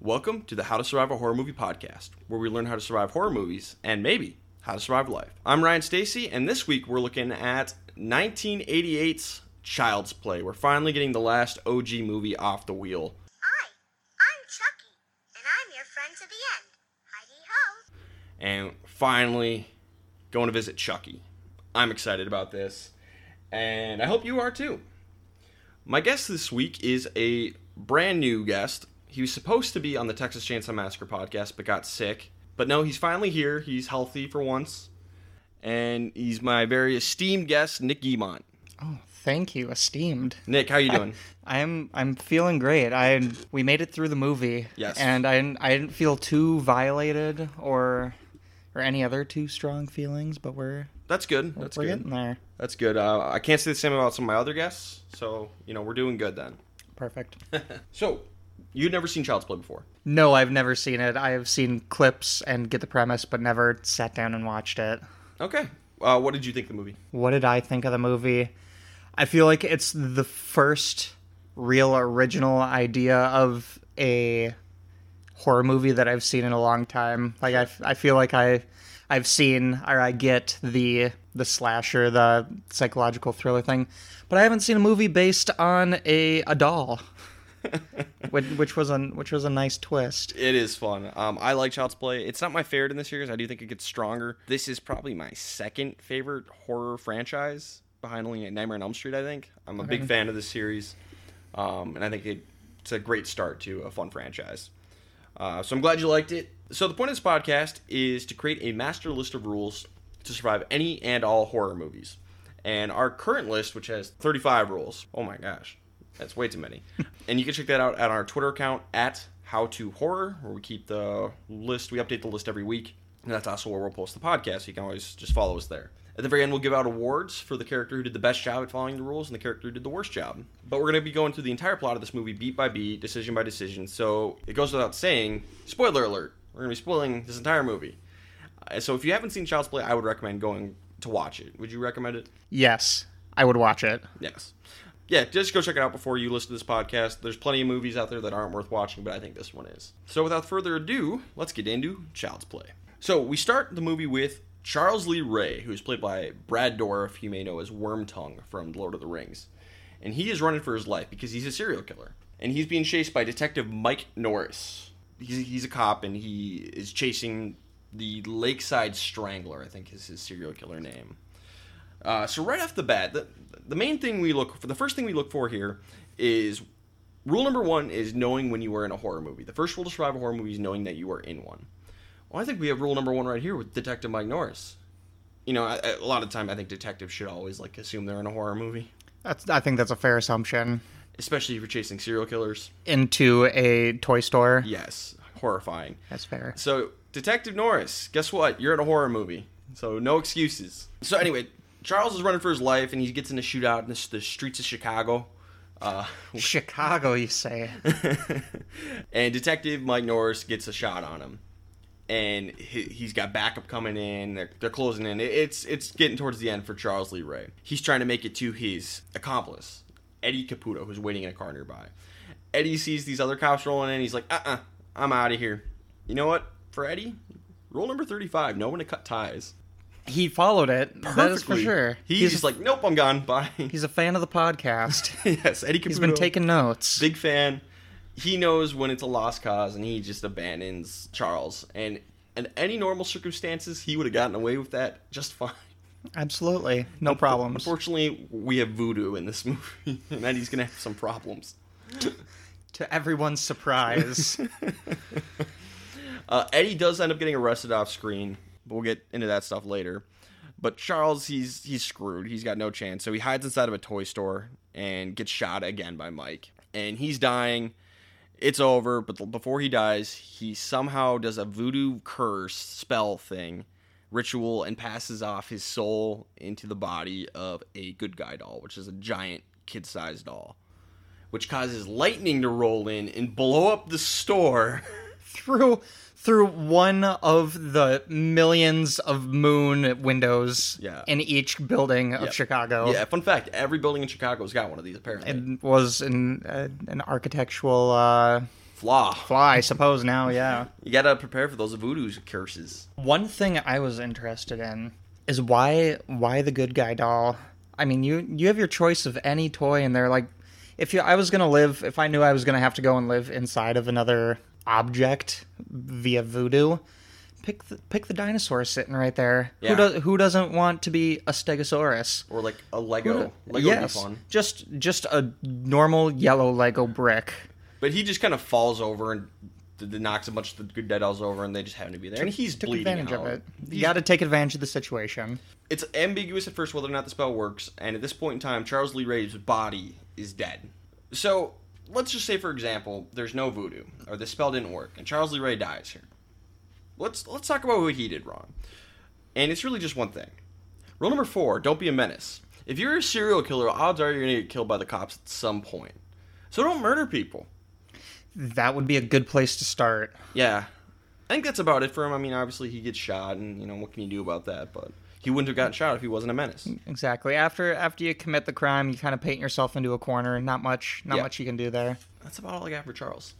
Welcome to the How to Survive a Horror Movie podcast, where we learn how to survive horror movies and maybe how to survive life. I'm Ryan Stacy, and this week we're looking at 1988's Child's Play. We're finally getting the last OG movie off the wheel. Hi, I'm Chucky, and I'm your friend to the end. Heidi ho. and finally going to visit Chucky. I'm excited about this, and I hope you are too. My guest this week is a brand new guest. He was supposed to be on the Texas Chainsaw Massacre podcast, but got sick. But no, he's finally here. He's healthy for once, and he's my very esteemed guest, Nick Guimont. Oh, thank you, esteemed. Nick, how you doing? I'm I'm feeling great. I we made it through the movie. Yes. And I I didn't feel too violated or or any other too strong feelings, but we're That's good. That's we're good. getting there. That's good. Uh, I can't say the same about some of my other guests, so you know we're doing good then. Perfect. So, you'd never seen Child's Play before. no, I've never seen it. I have seen clips and get the premise, but never sat down and watched it. Okay. Uh, what did you think of the movie? What did I think of the movie? I feel like it's the first real original idea of a horror movie that I've seen in a long time. Like I, I feel like I, I've seen or I get the the slasher, the psychological thriller thing, but I haven't seen a movie based on a a doll, which, which was a which was a nice twist. It is fun. Um, I like Child's Play. It's not my favorite in the series. I do think it gets stronger. This is probably my second favorite horror franchise behind only Nightmare on Elm Street. I think I'm a big fan of this series, um, and I think it, it's a great start to a fun franchise. Uh, so I'm glad you liked it. So the point of this podcast is to create a master list of rules to survive any and all horror movies. And our current list, which has 35 rules, oh my gosh, that's way too many. and you can check that out at our Twitter account at How to Horror, where we keep the list. We update the list every week, and that's also where we'll post the podcast. So you can always just follow us there. At the very end, we'll give out awards for the character who did the best job at following the rules and the character who did the worst job. But we're going to be going through the entire plot of this movie beat by beat, decision by decision. So it goes without saying, spoiler alert, we're going to be spoiling this entire movie. Uh, So if you haven't seen Child's Play, I would recommend going to watch it. Would you recommend it? Yes, I would watch it. Yes. Yeah, just go check it out before you listen to this podcast. There's plenty of movies out there that aren't worth watching, but I think this one is. So without further ado, let's get into Child's Play. So we start the movie with Charles Lee Ray, who is played by Brad Dourif, you may know as Wormtongue from Lord of the Rings. And he is running for his life because he's a serial killer. And he's being chased by Detective Mike Norris. He's, he's a cop and he is chasing the Lakeside Strangler, I think is his serial killer name. Uh, so right off the bat, the, the main thing we look for, the first thing we look for here is rule number one is knowing when you are in a horror movie. The first rule to survive a horror movie is knowing that you are in one. Well, I think we have rule number one right here with Detective Mike Norris. You know, I, I- a lot of time I think detectives should always like assume they're in a horror movie, That's I think that's a fair assumption. especially if you're chasing serial killers. Into a toy store. Yes, horrifying. That's fair. So, Detective Norris, guess what? You're in a horror movie. So, no excuses. So, anyway, Charles is running for his life and he gets in a shootout in the, the streets of Chicago. Uh, Chicago, you say? and Detective Mike Norris gets a shot on him. And he, he's got backup coming in. They're, they're closing in. It- It's it's getting towards the end for Charles Lee Ray. He's trying to make it to his accomplice, Eddie Caputo, who's waiting in a car nearby. Eddie sees these other cops rolling in. He's like, uh uh-uh, uh, i am out of here. You know what? For Eddie, rule number 35 no one to cut ties. He followed it. Perfectly. That is for sure. He's, just like, nope, I'm gone. Bye. he's a fan of the podcast. yes, Eddie Caputo. He's been taking notes. big fan. He knows when it's a lost cause, and he just abandons Charles. And in any normal circumstances, he would have gotten away with that just fine. Absolutely, no problems. Unfortunately, we have voodoo in this movie, and Eddie's gonna have some problems. To everyone's surprise, Uh, Eddie does end up getting arrested off screen, but we'll get into that stuff later. But Charles, he's he's screwed. He's got no chance. So he hides inside of a toy store and gets shot again by Mike. And he's dying. It's over. But before he dies, he somehow does a voodoo curse spell thing, ritual, and passes off his soul into the body of a good guy doll, which is a giant kid-sized doll. which causes lightning to roll in and blow up the store. through through one of the millions of moon windows Yeah. in each building of Yep. Chicago. Yeah, fun fact: every building in Chicago's got one of these apparently. It was an uh, an architectural uh, Flaw. flaw, I suppose. Now, yeah. You gotta prepare for those voodoo curses. One thing I was interested in is why why the good guy doll. I mean, you you have your choice of any toy, and they're like, if you I was gonna live, if I knew I was gonna have to go and live inside of another object via voodoo, pick the, pick the dinosaur sitting right there. Yeah. Who does who doesn't want to be a Stegosaurus? Or like a Lego. Lego yes, just just a normal yellow Lego brick. But he just kind of falls over and knocks a bunch of the good dead dolls over, and they just happen to be there. And he's Took bleeding advantage of out. it. You got to take advantage of the situation. It's ambiguous at first whether or not the spell works, and at this point in time, Charles Lee Ray's body is dead. So let's just say, for example, there's no voodoo, or the spell didn't work, and Charles Lee Ray dies here. Let's let's talk about what he did wrong, and it's really just one thing. Rule number four: Don't be a menace. If you're a serial killer, odds are you're gonna get killed by the cops at some point. So don't murder people. That would be a good place to start. Yeah, I think that's about it for him. I mean, obviously he gets shot, and you know what can you do about that? But he wouldn't have gotten shot if he wasn't a menace. Exactly. After after you commit the crime, you kind of paint yourself into a corner. Not much, not Yeah. much you can do there. That's about all I got for Charles.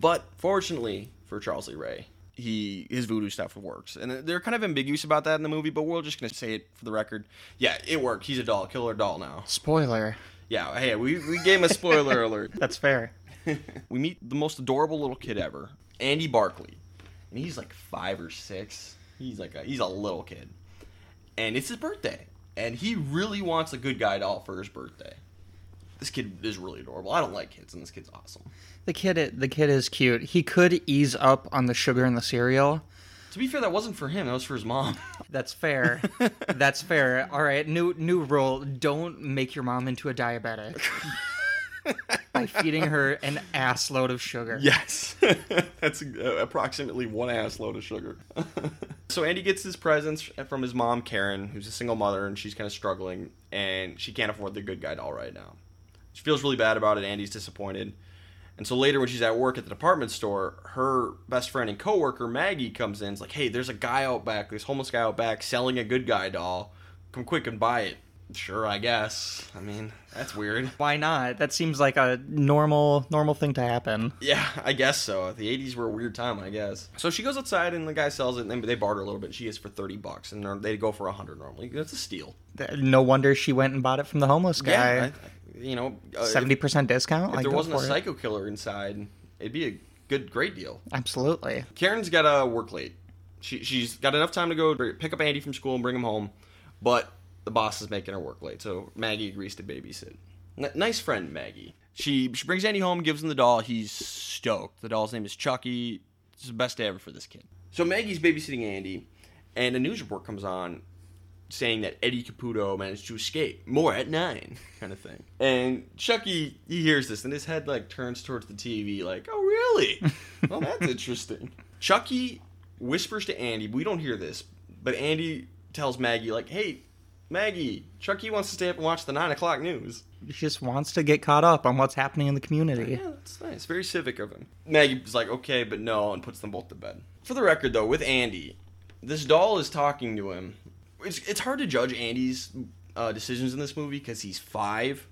But fortunately for Charles Lee Ray, he his voodoo stuff works, and they're kind of ambiguous about that in the movie. But we're just gonna say it for the record. Yeah, it worked. He's a doll, killer doll now. Spoiler. Yeah, hey, we we gave him a spoiler alert. That's fair. We meet the most adorable little kid ever, Andy Barclay, and he's like five or six. He's like a, he's a little kid, and it's his birthday, and he really wants a good guy doll for his birthday. This kid is really adorable. I don't like kids, and this kid's awesome. The kid, the kid is cute. He could ease up on the sugar in the cereal. To be fair, that wasn't for him. That was for his mom. That's fair. That's fair. All right, new new rule: don't make your mom into a diabetic by feeding her an ass load of sugar. Yes, that's uh, approximately one ass load of sugar. so Andy gets his presents from his mom, Karen, who's a single mother, and she's kind of struggling, and she can't afford the good guy doll right now. She feels really bad about it. Andy's disappointed, and so later when she's at work at the department store, her best friend and coworker Maggie comes in. It's like, "Hey, there's a guy out back, this homeless guy out back, selling a good guy doll. Come quick and buy it." Sure, I guess. I mean, that's weird. Why not? That seems like a normal normal thing to happen. Yeah, I guess so. The '80s were a weird time, I guess. So she goes outside, and the guy sells it, and they, they barter a little bit. She gets for thirty bucks, and they're- go for a hundred normally. That's a steal. No wonder she went and bought it from the homeless guy. I- I- you know, uh, Seventy percent discount. If, like, there wasn't a for it. psycho killer inside, it'd be a good, great deal. Absolutely. Karen's got to work late. She she's got enough time to go pick up Andy from school and bring him home, but the boss is making her work late, so Maggie agrees to babysit. N- nice friend, Maggie. She she brings Andy home, gives him the doll. He's stoked. The doll's name is Chucky. It's the best day ever for this kid. So Maggie's babysitting Andy, and a news report comes on saying that Eddie Caputo managed to escape. More at nine, kind of thing. And Chucky, he hears this, and his head like turns towards the TV, like, "Oh, really? well, that's interesting." Chucky whispers to Andy. We don't hear this, but Andy tells Maggie, like, "Hey, Maggie, Chucky wants to stay up and watch the nine o'clock news." He just wants to get caught up on what's happening in the community. Yeah, that's nice. Very civic of him. Maggie's like, okay, but no, and puts them both to bed. For the record, though, with Andy, this doll is talking to him. It's, it's hard to judge Andy's uh, decisions in this movie because he's five,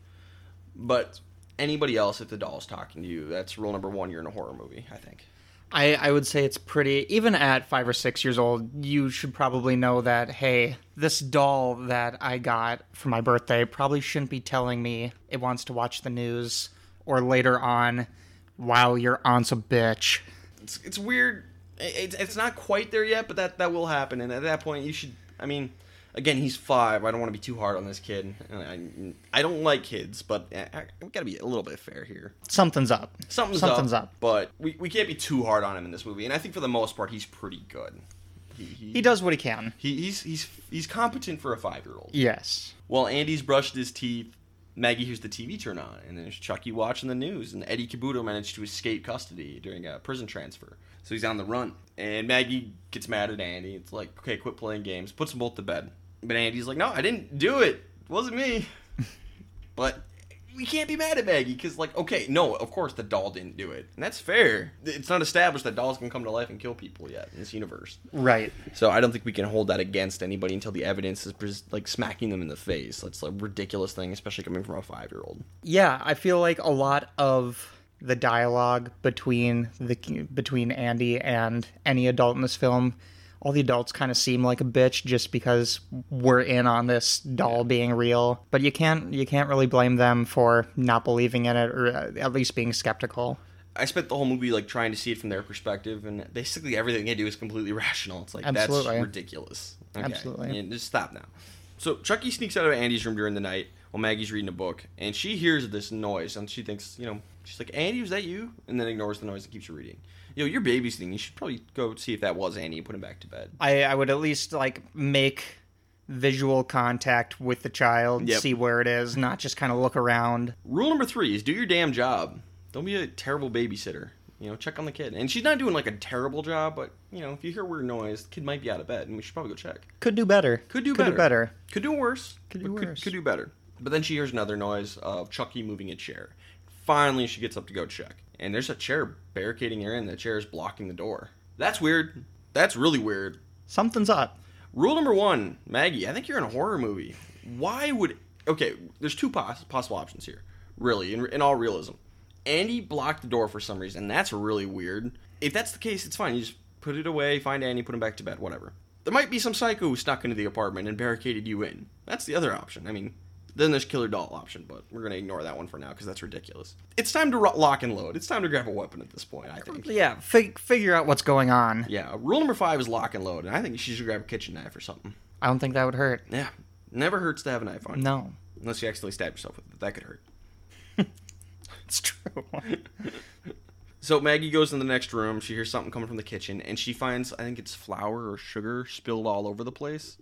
but anybody else, if the doll's talking to you, that's rule number one. You're in a horror movie, I think. I, I would say it's pretty even at five or six years old you should probably know that hey this doll that i got for my birthday probably shouldn't be telling me it wants to watch the news or later on wow your aunt's a bitch It's, it's weird. It's, it's not quite there yet, but that, that will happen. And at that point, you should. I mean, again, he's five. I don't want to be too hard on this kid. I, I don't like kids, but I, I, we got to be a little bit fair here. something's up Something's, Something's up, up. but we, we can't be too hard on him in this movie. And I think for the most part, he's pretty good. He, he, he does what he can He, he's he's he's competent for a five year old. yes While Andy's brushed his teeth, Maggie hears the TV turn on, and there's Chucky watching the news, and Eddie Caputo managed to escape custody during a prison transfer. So he's on the run, and Maggie gets mad at Andy. It's like, okay, quit playing games. Puts them both to bed. But Andy's like, no, I didn't do it. It wasn't me. but we can't be mad at Maggie because, like, okay, no, of course the doll didn't do it, and that's fair. It's not established that dolls can come to life and kill people yet in this universe. Right. So I don't think we can hold that against anybody until the evidence is pres- like smacking them in the face. That's a ridiculous thing, especially coming from a five year old. Yeah, I feel like a lot of the dialogue between the between Andy and any adult in this film, all the adults kind of seem like a bitch just because we're in on this doll being real. But you can't you can't really blame them for not believing in it or uh, at least being skeptical. I spent the whole movie like trying to see it from their perspective, and basically everything they do is completely rational. It's like Absolutely. that's ridiculous. Okay. Absolutely. Yeah, just stop now. So Chucky sneaks out of Andy's room during the night while Maggie's reading a book, and she hears this noise, and she thinks, you know, she's like, "Andy, was that you?" And then ignores the noise and keeps reading. Yo, you're babysitting. You should probably go see if that was Andy and put him back to bed. I, I would at least like make visual contact with the child, Yep. see where it is, not just kind of look around. Rule number three is do your damn job. Don't be a terrible babysitter. You know, check on the kid. And she's not doing like a terrible job, but you know, if you hear weird noise, the kid might be out of bed, and we should probably go check. Could do better. Could do Could better. do better. Could do worse. Could do worse. Could, do better. But then she hears another noise of Chucky moving a chair. Finally, she gets up to go check, and there's a chair barricading her in. The chair is blocking the door. That's weird. That's really weird. Something's up. Rule number one, Maggie. I think you're in a horror movie. Why would? Okay, there's two poss- possible options here. Really, in, in all realism, Andy blocked the door for some reason. That's really weird. If that's the case, it's fine. You just put it away, find Andy, put him back to bed, whatever. There might be some psycho who snuck into the apartment and barricaded you in. That's the other option. I mean, then there's killer doll option, but we're gonna ignore that one for now because that's ridiculous. It's time to ro- lock and load. It's time to grab a weapon at this point. I think. Yeah, fig- figure out what's going on. Yeah. Rule number five is lock and load, and I think she should grab a kitchen knife or something. I don't think that would hurt. Yeah. Never hurts to have a knife on. you. No, Unless you accidentally stab yourself with it. That could hurt. it's true. So Maggie goes in the next room. She hears something coming from the kitchen, and she finds, I think it's flour or sugar spilled all over the place.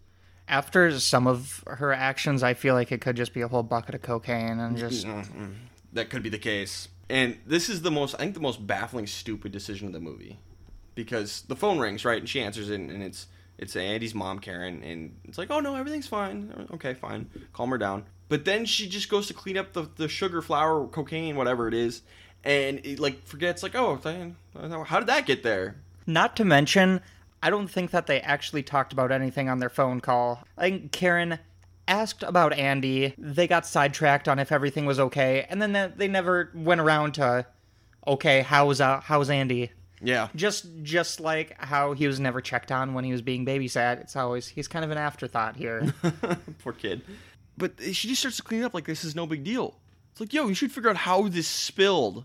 After some of her actions, I feel like it could just be a whole bucket of cocaine and just Mm-mm. That could be the case. And this is the most, I think, the most baffling, stupid decision of the movie, because the phone rings right, and she answers it, and it's it's Andy's mom, Karen, and it's like, oh no, everything's fine. Okay, fine. Calm her down. But then she just goes to clean up the, the sugar, flour, cocaine, whatever it is, and it, like forgets, like, oh, how did that get there? Not to mention, I don't think that they actually talked about anything on their phone call. I think Karen asked about Andy. They got sidetracked on if everything was okay, and then they- they never went around to, okay, how's uh, how's Andy? Yeah, Just just like how he was never checked on when he was being babysat. It's always he's kind of an afterthought here. Poor kid. But she just starts to clean up like this is no big deal. It's like, yo, you should figure out how this spilled.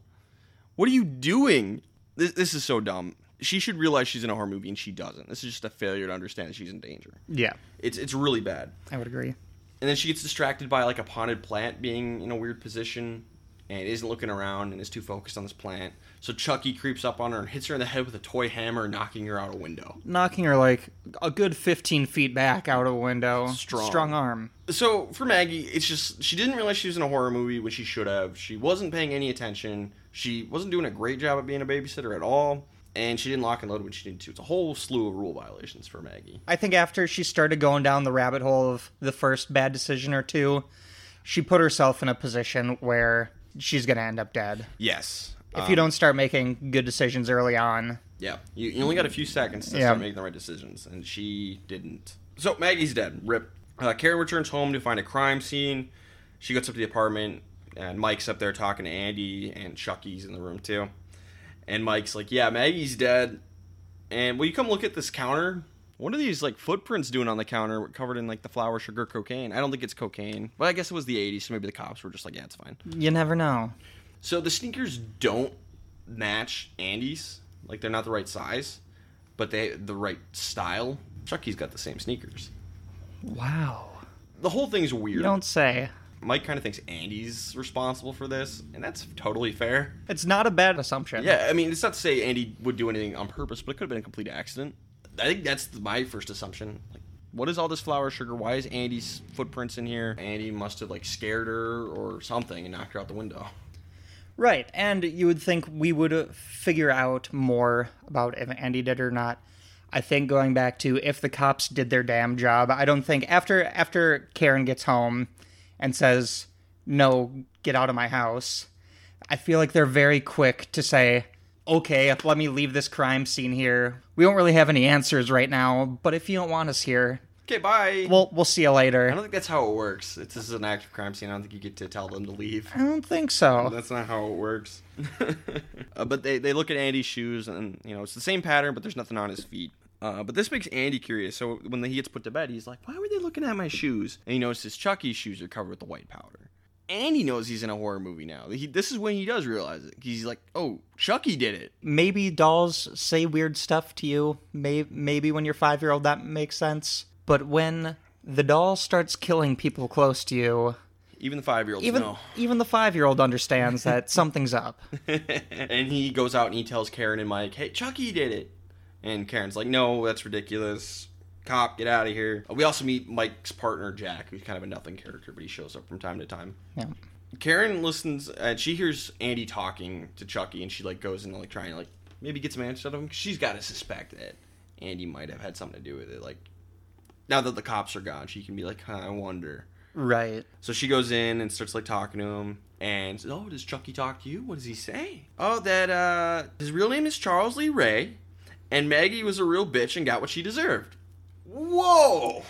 What are you doing? This, this is so dumb. She should realize she's in a horror movie and she doesn't. This is just a failure to understand that she's in danger. yeah, It's it's really bad. I would agree. And then she gets distracted by like a potted plant being in a weird position and isn't looking around and is too focused on this plant. So Chucky creeps up on her and hits her in the head with a toy hammer, knocking her out a window. Knocking her like a good fifteen feet back out of a window. Strong. Strong arm. so for Maggie, it's just she didn't realize she was in a horror movie when she should have. She wasn't paying any attention. She wasn't doing a great job at being a babysitter at all, and she didn't lock and load when she needed to. It's a whole slew of rule violations for Maggie. I think after she started going down the rabbit hole of the first bad decision or two, she put herself in a position where she's going to end up dead. Yes. If you don't start making good decisions early on, Yeah, you, you only got a few seconds to Yeah. start making the right decisions, and she didn't. So Maggie's dead. Rip. Uh, Karen returns home to find a crime scene. She goes up to the apartment, and Mike's up there talking to Andy, and Chucky's in the room too. And Mike's like, "Yeah, Maggie's dead." And will you come look at this counter? What are these like footprints doing on the counter, covered in like the flour, sugar, cocaine? I don't think it's cocaine, but I guess it was the '80s, so maybe the cops were just like, "Yeah, it's fine." you never know. So the sneakers don't match Andy's. Like they're not the right size, but they the right style. Chucky's got the same sneakers. Wow. The whole thing's weird. You don't say. Mike kind of thinks Andy's responsible for this, and that's totally fair. It's not a bad assumption. Yeah, I mean, it's not to say Andy would do anything on purpose, but it could have been a complete accident. I think that's my first assumption. Like, what is all this flour sugar? Why is Andy's footprints in here? Andy must have like scared her or something and knocked her out the window. Right, and you would think we would figure out more about if Andy did or not. I think going back to if the cops did their damn job, I don't think after after Karen gets home and says no, get out of my house. I feel like they're very quick to say, okay, let me leave this crime scene here. We don't really have any answers right now, but if you don't want us here, Okay, bye. we'll we'll see you later. I don't think that's how it works. It's this is an active crime scene. I don't think you get to tell them to leave. I don't think so. That's not how it works. uh, but they, they look at Andy's shoes, and you know it's the same pattern, but there's nothing on his feet. Uh, but this makes Andy curious. So when he gets put to bed, he's like, "Why were they looking at my shoes?" And he notices Chucky's shoes are covered with the white powder. Andy knows he's in a horror movie now. He, this is when he does realize it. He's like, "Oh, Chucky did it." Maybe dolls say weird stuff to you. May- maybe when you're five year old that makes sense. But when the doll starts killing people close to you, Even the five year old, even know. even the five year old understands that something's up. and he goes out and he tells Karen and Mike, "Hey, Chucky did it." And Karen's like, "No, that's ridiculous. Cop, get out of here." We also meet Mike's partner Jack, who's kind of a nothing character, but he shows up from time to time. Yeah. Karen listens and she hears Andy talking to Chucky, and she like goes and like trying to like maybe get some answers out of him. She's got to suspect that Andy might have had something to do with it. Like now that the cops are gone, she can be like, huh, "I wonder." Right. So she goes in and starts like talking to him and says, Oh, does Chucky talk to you? What does he say? Oh, that uh his real name is Charles Lee Ray and Maggie was a real bitch and got what she deserved. Whoa!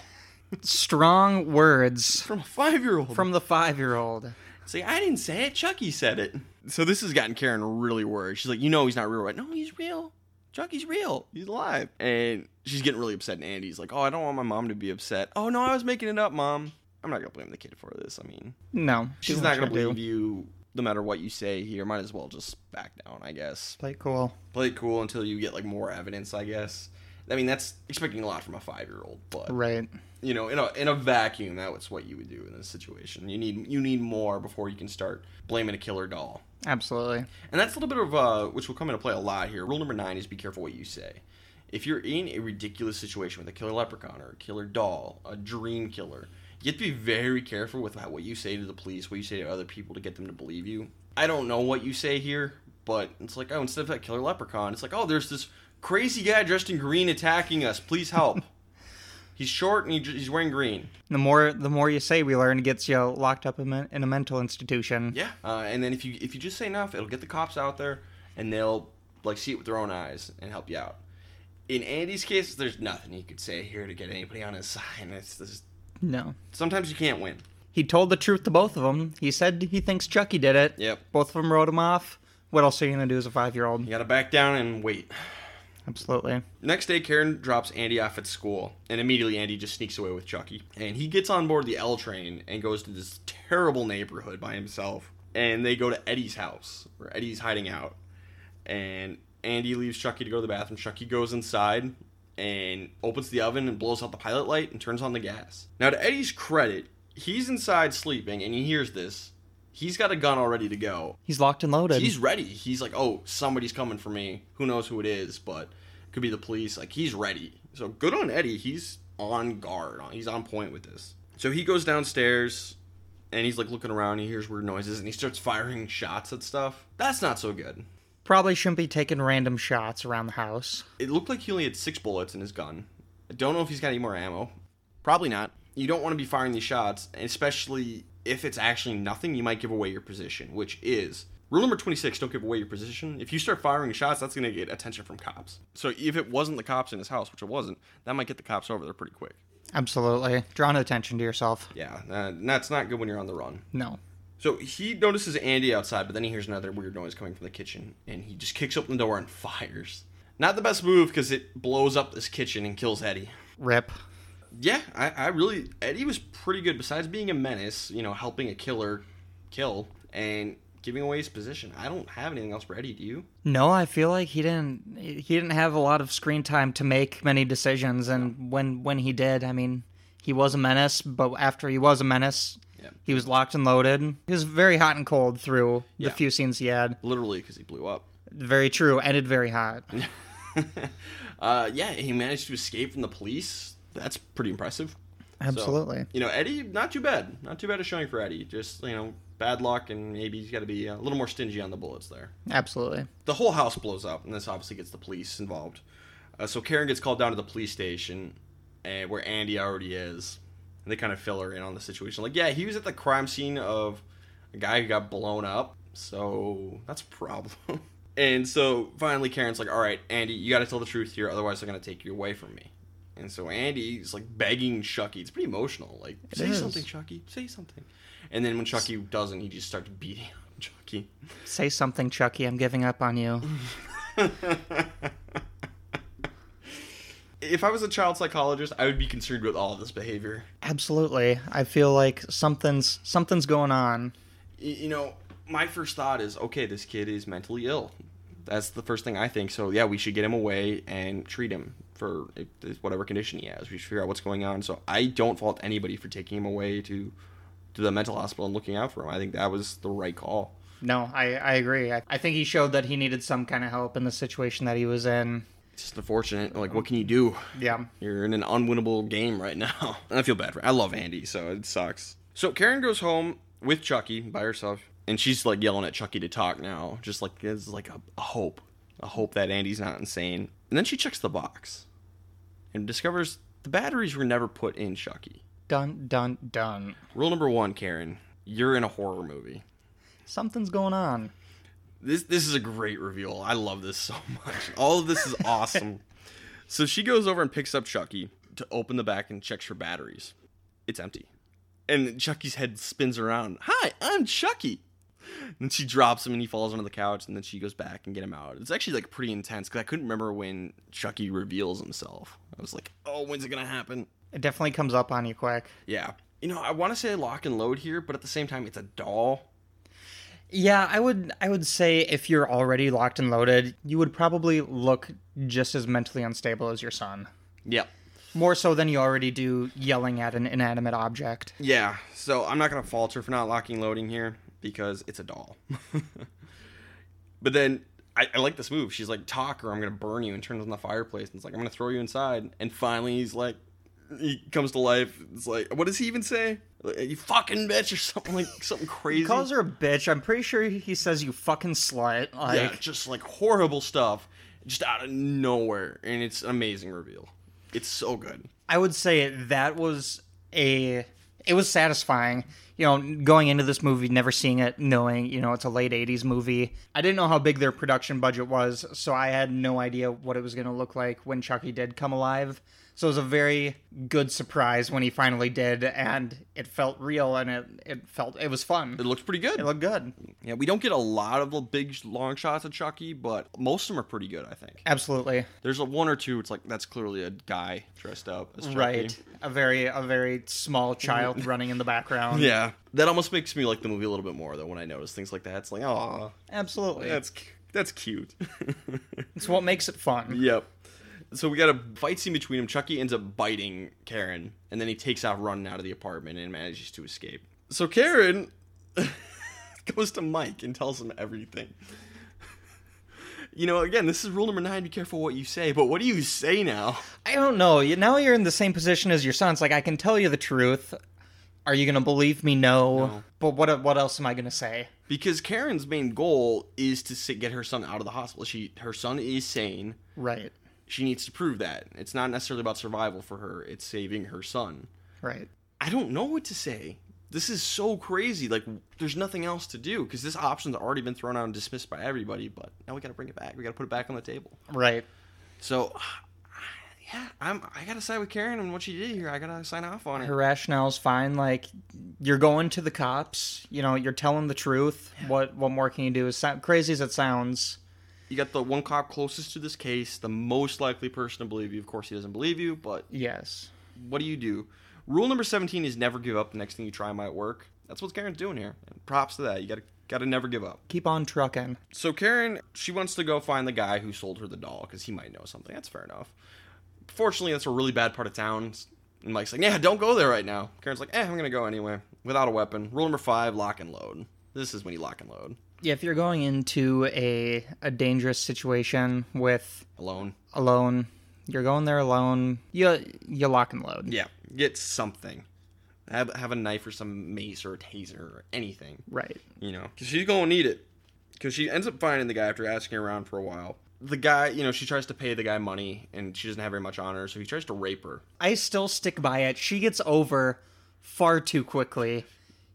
Strong words From a five year old. from the five year old. See, I didn't say it, Chucky said it. So this has gotten Karen really worried. She's like, You know he's not real, right? No, he's real. Chucky's real. He's alive. And she's getting really upset and Andy's like, Oh, I don't want my mom to be upset. Oh no, I was making it up, mom. I'm not gonna blame the kid for this. I mean No. She's not going to you believe do. you no matter what you say here. Might as well just back down, I guess. Play it cool. Play it cool until you get like more evidence, I guess. I mean, that's expecting a lot from a five year old, but Right. you know, in a in a vacuum, that's what you would do in this situation. You need you need more before you can start blaming a killer doll. Absolutely. And that's a little bit of uh, which will come into play a lot here. Rule number nine is be careful what you say. If you're in a ridiculous situation with a killer leprechaun or a killer doll, a dream killer, you have to be very careful with what you say to the police, what you say to other people to get them to believe you. I don't know what you say here, but it's like, oh, instead of that killer leprechaun, it's like, oh, there's this crazy guy dressed in green attacking us. Please help. he's short and he, he's wearing green. The more the more you say, we learn, it gets you locked up in a, in a mental institution. Yeah, uh, and then if you if you just say enough, it'll get the cops out there, and they'll like see it with their own eyes and help you out. In Andy's case, there's nothing he could say here to get anybody on his side. It's just, No. sometimes you can't win. He told the truth to both of them. He said he thinks Chucky did it. Yep. Both of them wrote him off. What else are you gonna do as a five year old? You got to back down and wait. Absolutely. Next day, Karen drops Andy off at school, and immediately Andy just sneaks away with Chucky. And he gets on board the L train and goes to this terrible neighborhood by himself. And they go to Eddie's house, where Eddie's hiding out. And Andy leaves Chucky to go to the bathroom. Chucky goes inside and opens the oven and blows out the pilot light and turns on the gas. Now, to Eddie's credit, he's inside sleeping and he hears this. He's got a gun all ready to go. He's locked and loaded. He's ready. He's like, oh, somebody's coming for me. Who knows who it is, but it could be the police. Like he's ready. So good on Eddie. He's on guard. He's on point with this. So he goes downstairs and he's like looking around. He hears weird noises and he starts firing shots at stuff. That's not so good. Probably shouldn't be taking random shots around the house. It looked like he only had six bullets in his gun. I don't know if he's got any more ammo. Probably not. You don't want to be firing these shots, especially if it's actually nothing. You might give away your position, which is rule number 26 don't give away your position. If you start firing shots, that's going to get attention from cops. So if it wasn't the cops in his house, which it wasn't, that might get the cops over there pretty quick. Absolutely. Drawing attention to yourself. Yeah, uh, that's not good when you're on the run. No. So he notices Andy outside, but then he hears another weird noise coming from the kitchen, and he just kicks open the door and fires. Not the best move because it blows up this kitchen and kills Eddie. Rip. Yeah, I, I really Eddie was pretty good. Besides being a menace, you know, helping a killer kill and giving away his position. I don't have anything else for Eddie. Do you? No, I feel like he didn't he didn't have a lot of screen time to make many decisions and when when he did, I mean, he was a menace, but after he was a menace, Yeah. he was locked and loaded. He was very hot and cold through Yeah. the few scenes he had. Literally, because he blew up. Very true, ended very hot. uh, yeah, he managed to escape from the police. That's pretty impressive. So, Absolutely. you know, Eddie, not too bad. Not too bad a showing for Eddie. Just you know, bad luck, and maybe he's got to be a little more stingy on the bullets there. Absolutely. the whole house blows up, and this obviously gets the police involved. Uh, so Karen gets called down to the police station, uh, where Andy already is. And they kind of fill her in on the situation. Like, yeah, he was at the crime scene of a guy who got blown up. So that's a problem. and so finally, Karen's like, "All right, Andy, you got to tell the truth here, otherwise they're gonna take you away from me." And so Andy's like begging Chucky. It's pretty emotional. Like, say is. something, Chucky. Say something. And then when Chucky doesn't, he just starts beating on Chucky. Say something, Chucky. I'm giving up on you. if I was a child psychologist, I would be concerned with all of this behavior. Absolutely. I feel like something's something's going on. You know, my first thought is, okay, this kid is mentally ill. That's the first thing I think. So yeah, we should get him away and treat him for whatever condition he has. We should figure out what's going on. So I don't fault anybody for taking him away to to the mental hospital and looking out for him. I think that was the right call. No, I, I agree. I, I think he showed that he needed some kind of help in the situation that he was in. It's just unfortunate. Like, what can you do? Yeah. You're in an unwinnable game right now. And I feel bad for I love Andy, so it sucks. So Karen goes home with Chucky by herself, and she's like yelling at Chucky to talk now, just like there's like a, a hope, a hope that Andy's not insane. And then she checks the box and discovers the batteries were never put in Chucky. Dun dun dun. Rule number one, Karen, you're in a horror movie. Something's going on. This this is a great reveal. I love this so much. All of this is awesome. so she goes over and picks up Chucky to open the back and checks for batteries. It's empty. And Chucky's head spins around. Hi, I'm Chucky. And she drops him and he falls onto the couch and then she goes back and get him out. It's actually like pretty intense because I couldn't remember when Chucky reveals himself. I was like, oh, when's it gonna happen? It definitely comes up on you quick. Yeah. You know, I want to say lock and load here, but at the same time, it's a doll. Yeah, I would I would say if you're already locked and loaded, you would probably look just as mentally unstable as your son. Yep. More so than you already do yelling at an inanimate object. Yeah, so I'm not gonna falter for not locking loading here because it's a doll. but then I, I like this move. She's like, "Talk, or I'm gonna burn you," and turns on the fireplace and it's like, "I'm gonna throw you inside." And finally, he's like, he comes to life. It's like, what does he even say? You fucking bitch, or something like something crazy. He calls her a bitch. I'm pretty sure he says you fucking slut. Like yeah, just like horrible stuff, just out of nowhere, and it's an amazing reveal. It's so good. I would say that was a it was satisfying. You know, going into this movie, never seeing it, knowing you know it's a late '80s movie. I didn't know how big their production budget was, so I had no idea what it was going to look like when Chucky did come alive. So it was a very good surprise when he finally did, and it felt real, and it it felt it was fun. It looks pretty good. It looked good. Yeah, we don't get a lot of the big long shots of Chucky, but most of them are pretty good. I think Absolutely there's a one or two. It's like that's clearly a guy dressed up as Chucky. right. A very a very small child running in the background. Yeah, that almost makes me like the movie a little bit more though. When I notice things like that, it's like, oh, absolutely. that's that's cute. It's what makes it fun. yep. So we got a fight scene between them. Chucky ends up biting Karen, and then he takes off running out of the apartment and manages to escape. So Karen goes to Mike and tells him everything. You know, again, this is rule number nine: be careful what you say. But what do you say now? I don't know. Now you're in the same position as your son. It's like I can tell you the truth. Are you gonna believe me? No. No. But what what else am I gonna say? Because Karen's main goal is to get her son out of the hospital. She, her son is sane. Right. She needs to prove that. It's not necessarily about survival for her. It's saving her son. Right. I don't know what to say. This is so crazy. Like, there's nothing else to do because this option's already been thrown out and dismissed by everybody. But now we got to bring it back. We got to put it back on the table. Right. So, yeah, I'm. I got to side with Karen on what she did here. I got to sign off on Her her. rationale's fine. Like you're going to the cops. You know, you're telling the truth. What what more can you do? As crazy as it sounds. You got the one cop closest to this case, the most likely person to believe you. Of course, he doesn't believe you, but Yes. what do you do? Rule number 17 is never give up. The next thing you try might work. That's what Karen's doing here. And props to that. You got to got to never give up. Keep on trucking. So Karen, she wants to go find the guy who sold her the doll because he might know something. That's fair enough. Fortunately, that's a really bad part of town. And Mike's like, "Yeah, don't go there right now." Karen's like, "Eh, I'm gonna go anyway without a weapon." Rule number five: lock and load. This is when you lock and load Yeah, if you're going into a a dangerous situation with alone. alone, you're going there alone. You you lock and load. Yeah, get something. Have have a knife or some mace or a taser or anything. Right. you know, because she's gonna need it. Because she ends up finding the guy after asking around for a while. The guy, you know, she tries to pay the guy money, and she doesn't have very much on her, so he tries to rape her. I still stick by it. She gets over far too quickly.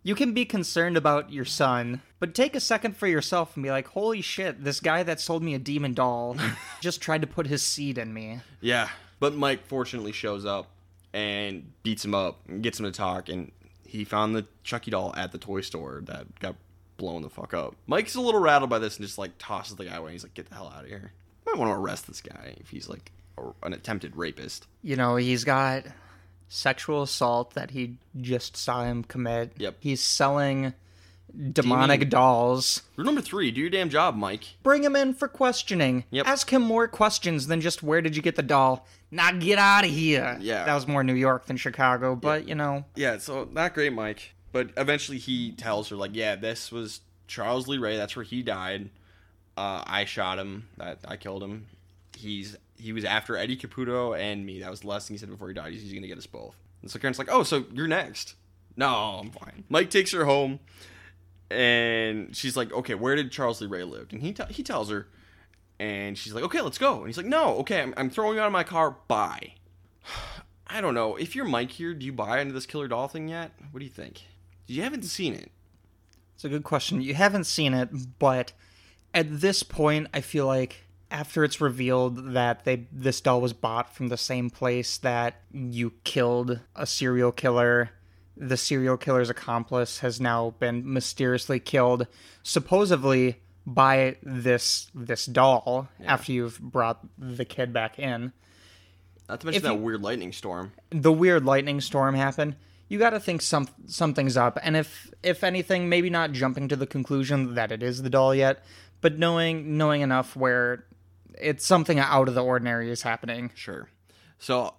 You can be concerned about your son, but take a second for yourself and be like, holy shit, this guy that sold me a demon doll just tried to put his seed in me. Yeah, but Mike fortunately shows up and beats him up and gets him to talk, and he found the Chucky doll at the toy store that got blown the fuck up. Mike's a little rattled by this and just like tosses the guy away. He's like, "Get the hell out of here!" I might want to arrest this guy if he's like an attempted rapist. You know, he's got sexual assault that he just saw him commit. Yep. He's selling demonic Demon- dolls. Rule number three: Do your damn job, Mike. Bring him in for questioning. Yep. Ask him more questions than just where did you get the doll? Now get out of here. Yeah. That was more New York than Chicago, but you know, Yeah, so not great, Mike. But eventually he tells her, like, yeah, this was Charles Lee Ray. That's where he died. Uh, I shot him. That I killed him. He's he was after Eddie Caputo and me. That was the last thing he said before he died. He's, he's gonna get us both. And so Karen's like, oh, so you're next? No, I'm fine. Mike takes her home, and she's like, okay, where did Charles Lee Ray live? And he t- he tells her, and she's like, okay, let's go. And he's like, no, okay, I'm, I'm throwing you out of my car. Bye. I don't know. If you're Mike here, do you buy into this killer doll thing yet? What do you think? You haven't seen it. it's a good question. You haven't seen it, but at this point, I feel like after it's revealed that they this doll was bought from the same place that you killed a serial killer, the serial killer's accomplice has now been mysteriously killed, supposedly by this this doll after you've brought the kid back in. Not to mention If that you- weird lightning storm. the weird lightning storm happened, you got to think some something's up. And if if anything, maybe not jumping to the conclusion that it is the doll yet, but knowing knowing enough where it's something out of the ordinary is happening. Sure. So,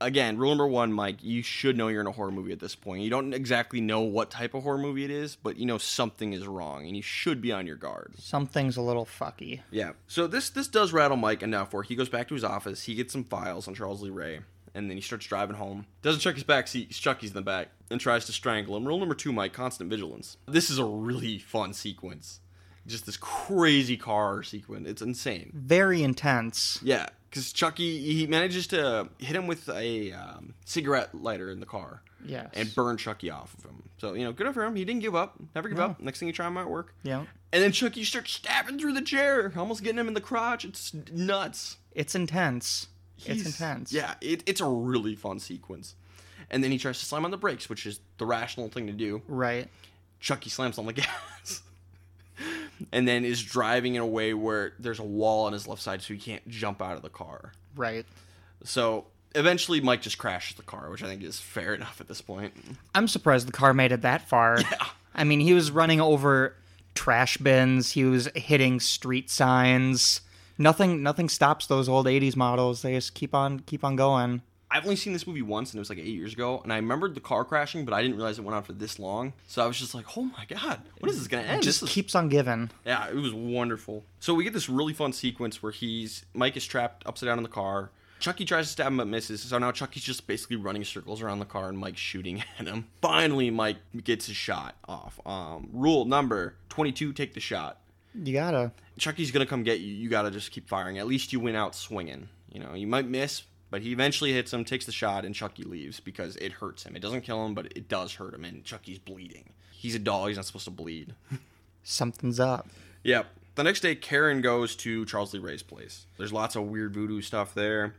again, rule number one, Mike, you should know you're in a horror movie at this point. You don't exactly know what type of horror movie it is, but you know something is wrong, and you should be on your guard. Something's a little fucky. Yeah. So this this does rattle Mike enough where he goes back to his office, he gets some files on Charles Lee Ray, and then he starts driving home. Doesn't check his back seat, Chucky's in the back, and tries to strangle him. Rule number two, Mike, constant vigilance. This is a really fun sequence. Just this crazy car sequence. It's insane. Very intense. Yeah, because Chucky he manages to hit him with a um, cigarette lighter in the car. Yes. And burn Chucky off of him. So you know, good for him. He didn't give up. Never give No. up. Next thing you try might work. Yeah. And then Chucky starts stabbing through the chair, almost getting him in the crotch. It's nuts. It's intense. it's intense. Yeah, it, it's a really fun sequence. And then he tries to slam on the brakes, which is the rational thing to do. Right. Chucky slams on the gas. And then is driving in a way where there's a wall on his left side so he can't jump out of the car. Right. So eventually Mike just crashes the car, which I think is fair enough at this point. I'm surprised the car made it that far. I mean, he was running over trash bins. He was hitting street signs. Nothing, nothing stops those old '80s models. They just keep on, keep on going. I've only seen this movie once, and it was like eight years ago. And I remembered the car crashing, but I didn't realize it went on for this long. So I was just like, "Oh my god, when is this gonna end?" It just This is- keeps on giving. Yeah, it was wonderful. So we get this really fun sequence where he's Mike is trapped upside down in the car. Chucky tries to stab him but misses. So now Chucky's just basically running circles around the car and Mike's shooting at him. Finally, Mike gets his shot off. Um, rule number twenty-two: take the shot. You gotta. Chucky's gonna come get you. You gotta just keep firing. At least you went out swinging. You know, you might miss, but he eventually hits him, takes the shot, and Chucky leaves because it hurts him. It doesn't kill him, but it does hurt him, and Chucky's bleeding. He's a doll. He's not supposed to bleed. Something's up. Yep. The next day, Karen goes to Charles Lee Ray's place. There's lots of weird voodoo stuff there.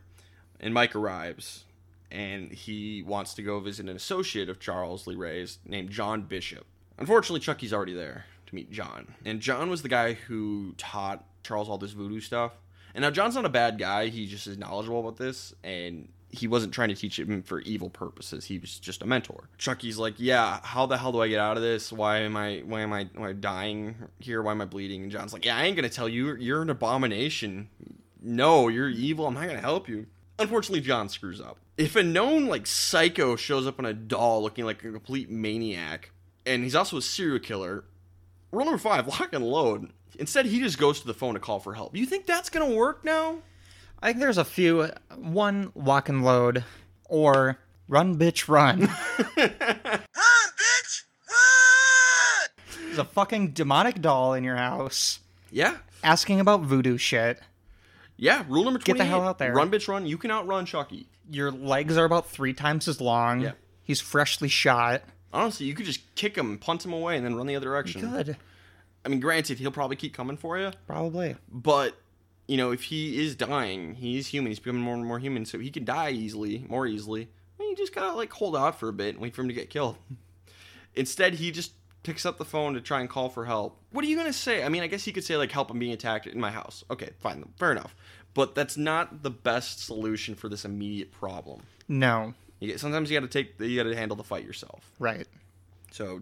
And Mike arrives, and he wants to go visit an associate of Charles Lee Ray's named John Bishop. Unfortunately, Chucky's already there to meet John. And John was the guy who taught Charles all this voodoo stuff. And now, John's not a bad guy, he just is knowledgeable about this, and he wasn't trying to teach him for evil purposes. He was just a mentor. Chucky's like, "Yeah, how the hell do I get out of this? Why am I why am I why am I dying here? Why am I bleeding?" And John's like, "Yeah, I ain't gonna tell you. You're an abomination. No, you're evil. I'm not gonna help you." Unfortunately, John screws up. If a known like psycho shows up on a doll looking like a complete maniac, and he's also a serial killer, rule number five: lock and load. Instead, he just goes to the phone to call for help. You think that's gonna work now? I think there's a few. One, lock and load, or run, bitch, run. Run, bitch! Run! There's a fucking demonic doll in your house Yeah, asking about voodoo shit. Yeah, rule number 28. Get the hell out there. Run, bitch, run. You can outrun Chucky. Your legs are about three times as long. Yeah. He's freshly shot. Honestly, you could just kick him, punt him away, and then run the other direction. Good. I mean, granted, he'll probably keep coming for you, Probably. but you know, if he is dying, he's human. He's becoming more and more human, so he can die easily, more easily. And you just gotta like hold out for a bit and wait for him to get killed. Instead, he just picks up the phone to try and call for help. What are you gonna say? I mean, I guess he could say like, "Help! I'm being attacked in my house." Okay, fine, fair enough. But that's not the best solution for this immediate problem. No. You get, sometimes you got to take, you got to handle the fight yourself. Right. So,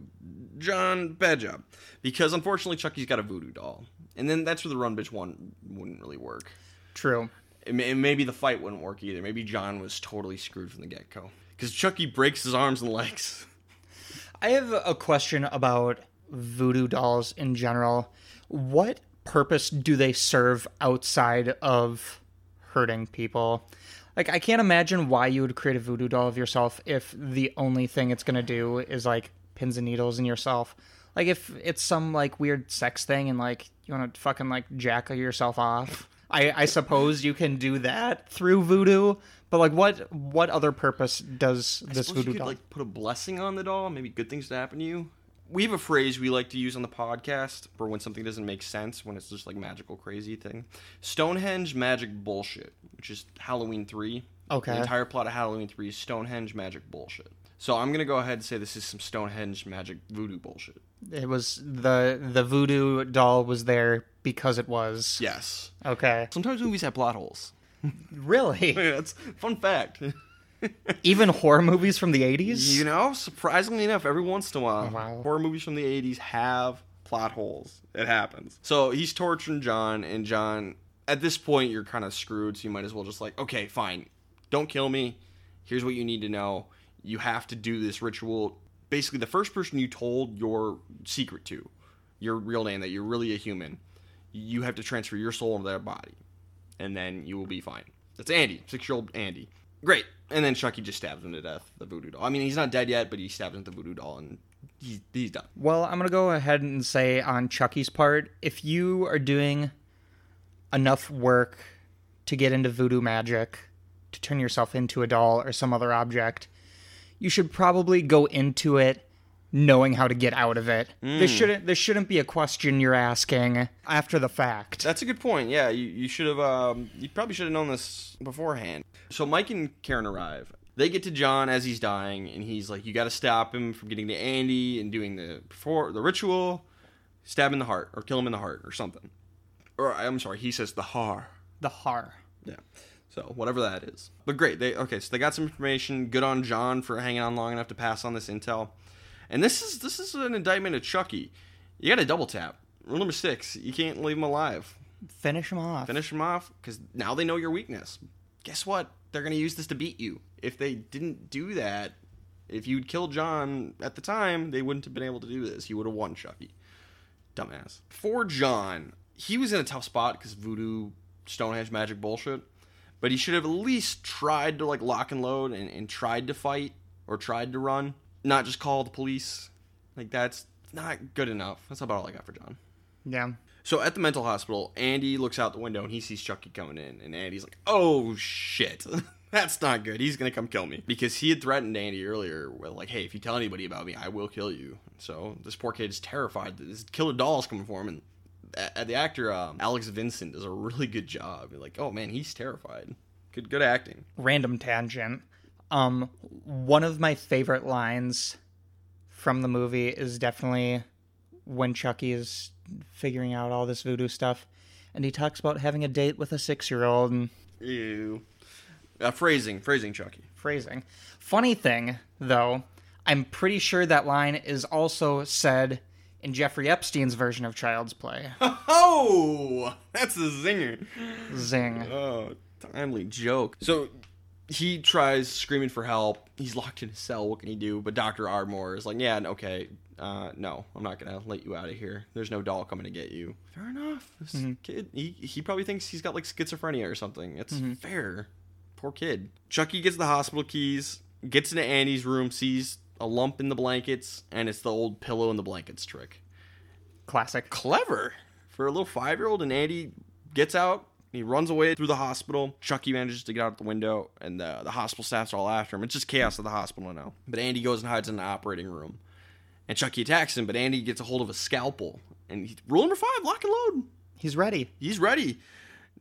John, bad job. Because unfortunately, Chucky's got a voodoo doll. And then that's where the Run Bitch one wouldn't really work. True. And maybe the fight wouldn't work either. Maybe John was totally screwed from the get go. Because Chucky breaks his arms and legs. I have a question about voodoo dolls in general. What purpose do they serve outside of hurting people? Like, I can't imagine why you would create a voodoo doll of yourself if the only thing it's gonna do is like pins and needles in yourself. Like, if it's some like weird sex thing and like you want to fucking like jack yourself off, I, I suppose you can do that through voodoo. But like, what what other purpose does this Suppose voodoo you could doll? like put a blessing on the doll. Maybe good things to happen to you. We have a phrase we like to use on the podcast for when something doesn't make sense, when it's just like magical, crazy thing. Stonehenge magic bullshit, which is Halloween three. Okay. The entire plot of Halloween three is Stonehenge magic bullshit. So I'm gonna go ahead and say this is some Stonehenge magic voodoo bullshit. It was the the voodoo doll was there because it was. Yes. Okay. Sometimes movies have plot holes. Really? That's fun fact. Even horror movies from the 80s? You know, surprisingly enough, every once in a while, oh, Wow. horror movies from the 80s have plot holes. It happens. So he's torturing John, and John, at this point, you're kind of screwed, so you might as well just, like, okay, fine. Don't kill me. Here's what you need to know. You have to do this ritual. Basically, the first person you told your secret to, your real name, that you're really a human, you have to transfer your soul into their body, and then you will be fine. That's Andy, six year old Andy. Great. And then Chucky just stabs him to death, the voodoo doll. I mean, he's not dead yet, but he stabs him the voodoo doll, and he's, he's done. Well, I'm going to go ahead and say on Chucky's part, if you are doing enough work to get into voodoo magic, to turn yourself into a doll or some other object, you should probably go into it knowing how to get out of it. This shouldn't this shouldn't be a question you're asking after the fact. That's a good point. Yeah, you, you should have. Um, you probably should have known this beforehand. So Mike and Karen arrive. They get to John as he's dying, and he's like, "You got to stop him from getting to Andy and doing the before the ritual, stab him in the heart or kill him in the heart or something." Or I'm sorry, he says the har. the har. Yeah. So whatever that is. But great. They okay. So they got some information. Good on John for hanging on long enough to pass on this intel. And this is this is an indictment of Chucky. You got to double tap. Rule number six: you can't leave him alive. Finish him off. Finish him off because now they know your weakness. Guess what? They're gonna use this to beat you. If they didn't do that, if you'd killed John at the time, they wouldn't have been able to do this. You would have won Chucky. Dumbass. For John, he was in a tough spot because voodoo, Stonehenge magic bullshit. But he should have at least tried to like lock and load and, and tried to fight or tried to run, not just call the police. Like that's not good enough. That's about all I got for John. Yeah. So at the mental hospital, Andy looks out the window and he sees Chucky coming in, and Andy's like, "Oh shit, that's not good. He's gonna come kill me." Because he had threatened Andy earlier with like, "Hey, if you tell anybody about me, I will kill you." So this poor kid is terrified that this killer doll is coming for him, and a- the actor um, Alex Vincent does a really good job. You're like, "Oh man, he's terrified." Good, good acting. random tangent. Um, one of my favorite lines from the movie is definitely when Chucky is figuring out all this voodoo stuff, and he talks about having a date with a six-year-old and Ew. Uh, phrasing, phrasing, Chucky. phrasing. Funny thing, though, I'm pretty sure that line is also said in Jeffrey Epstein's version of Child's Play. Oh, that's a zinger. Zing. Oh, timely joke. So he tries screaming for help. He's locked in a cell. What can he do? But Dr. Ardmore is like, yeah, okay, uh, no, I'm not going to let you out of here. There's no doll coming to get you. Fair enough. This kid, he, he probably thinks he's got like schizophrenia or something. It's fair. Poor kid. Chucky gets the hospital keys, gets into Andy's room, sees a lump in the blankets, and it's the old pillow in the blankets trick Classic. clever for a little five year old. And Andy gets out, He runs away through the hospital. Chucky manages to get out the window, and the, the hospital staff's all after him. It's just chaos at the hospital now. But Andy goes and hides in the operating room. And Chucky attacks him, but Andy gets a hold of a scalpel. And he, rule number five, lock and load. He's ready. He's ready.